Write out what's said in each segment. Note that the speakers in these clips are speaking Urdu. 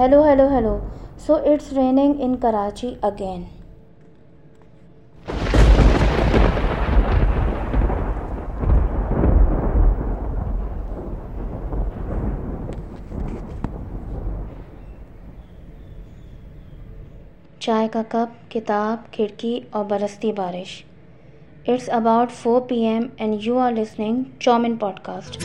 Hello hello hello so it's raining in Karachi again چائے کا کپ کتاب کھڑکی اور برستی بارش it's about four P M and you are listening chowmein podcast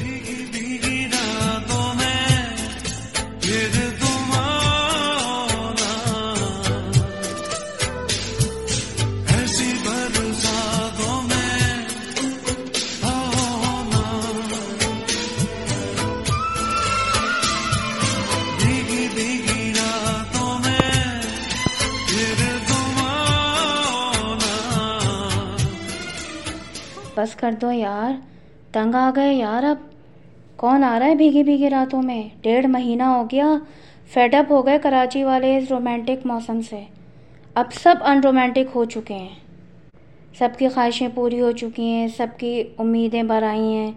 بس کر دو یار تنگ آ گئے یار اب کون آ رہا ہے بھیگی بھیگی راتوں میں ڈیڑھ مہینہ ہو گیا فیڈ اپ ہو گئے کراچی والے اس رومانٹک موسم سے اب سب ان رومانٹک ہو چکے ہیں سب کی خواہشیں پوری ہو چکی ہیں سب کی امیدیں آئی ہیں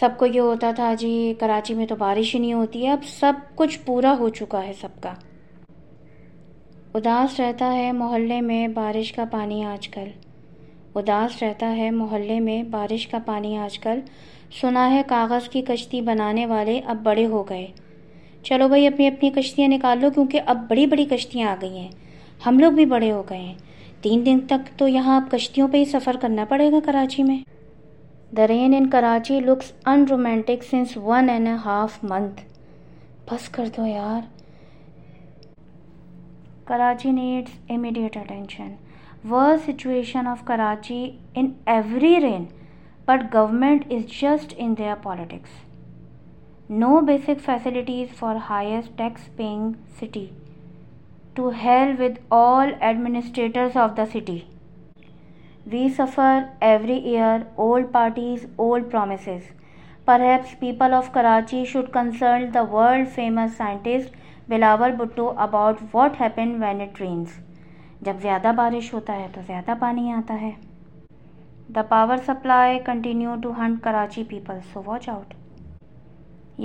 سب کو یہ ہوتا تھا جی کراچی میں تو بارش ہی نہیں ہوتی ہے اب سب کچھ پورا ہو چکا ہے سب کا اداس رہتا ہے محلے میں بارش کا پانی آج کل اداس رہتا ہے محلے میں بارش کا پانی آج کل سنا ہے کاغذ کی کشتی بنانے والے اب بڑے ہو گئے چلو بھائی اپنی اپنی کشتیاں نکال لو کیونکہ اب بڑی بڑی کشتیاں آ گئی ہیں ہم لوگ بھی بڑے ہو گئے ہیں تین دن تک تو یہاں اب کشتیوں پہ ہی سفر کرنا پڑے گا کراچی میں the rain in Karachi looks unromantic since one and half month بس کر دو یار Karachi needs immediate attention worse situation of Karachi in every rain, but government is just in their politics. No basic facilities for highest tax paying city. To hell with all administrators of the city. We suffer every year old parties, old promises. Perhaps people of Karachi should consult the world famous scientist Bilawal Bhutto about what happened when it rains. جب زیادہ بارش ہوتا ہے تو زیادہ پانی آتا ہے the power supply continue to haunt Karachi people so watch out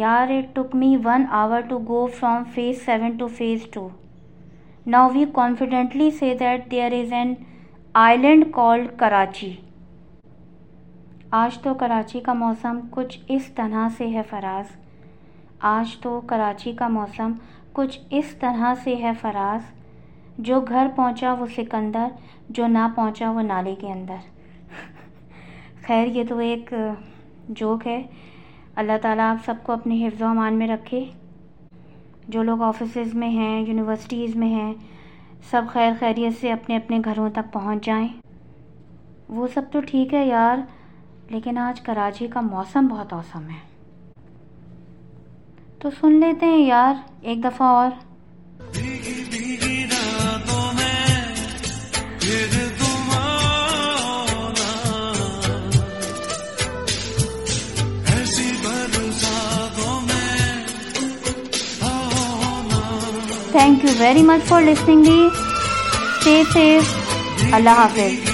یار it took me one hour to go from phase seven to phase two now we confidently سے that there is an island called Karachi آج تو کراچی کا موسم کچھ اس طرح سے ہے فراز آج تو کراچی کا موسم کچھ اس طرح سے ہے فراز جو گھر پہنچا وہ سکندر جو نہ پہنچا وہ نالے کے اندر خیر یہ تو ایک جوک ہے اللہ تعالیٰ آپ سب کو اپنے حفظ و امان میں رکھے جو لوگ آفیسز میں ہیں یونیورسٹیز میں ہیں سب خیر خیریت سے اپنے اپنے گھروں تک پہنچ جائیں وہ سب تو ٹھیک ہے یار لیکن آج کراچی کا موسم بہت اوسم ہے تو سن لیتے ہیں یار ایک دفعہ اور thank you very much for listening the safe اللہ حافظ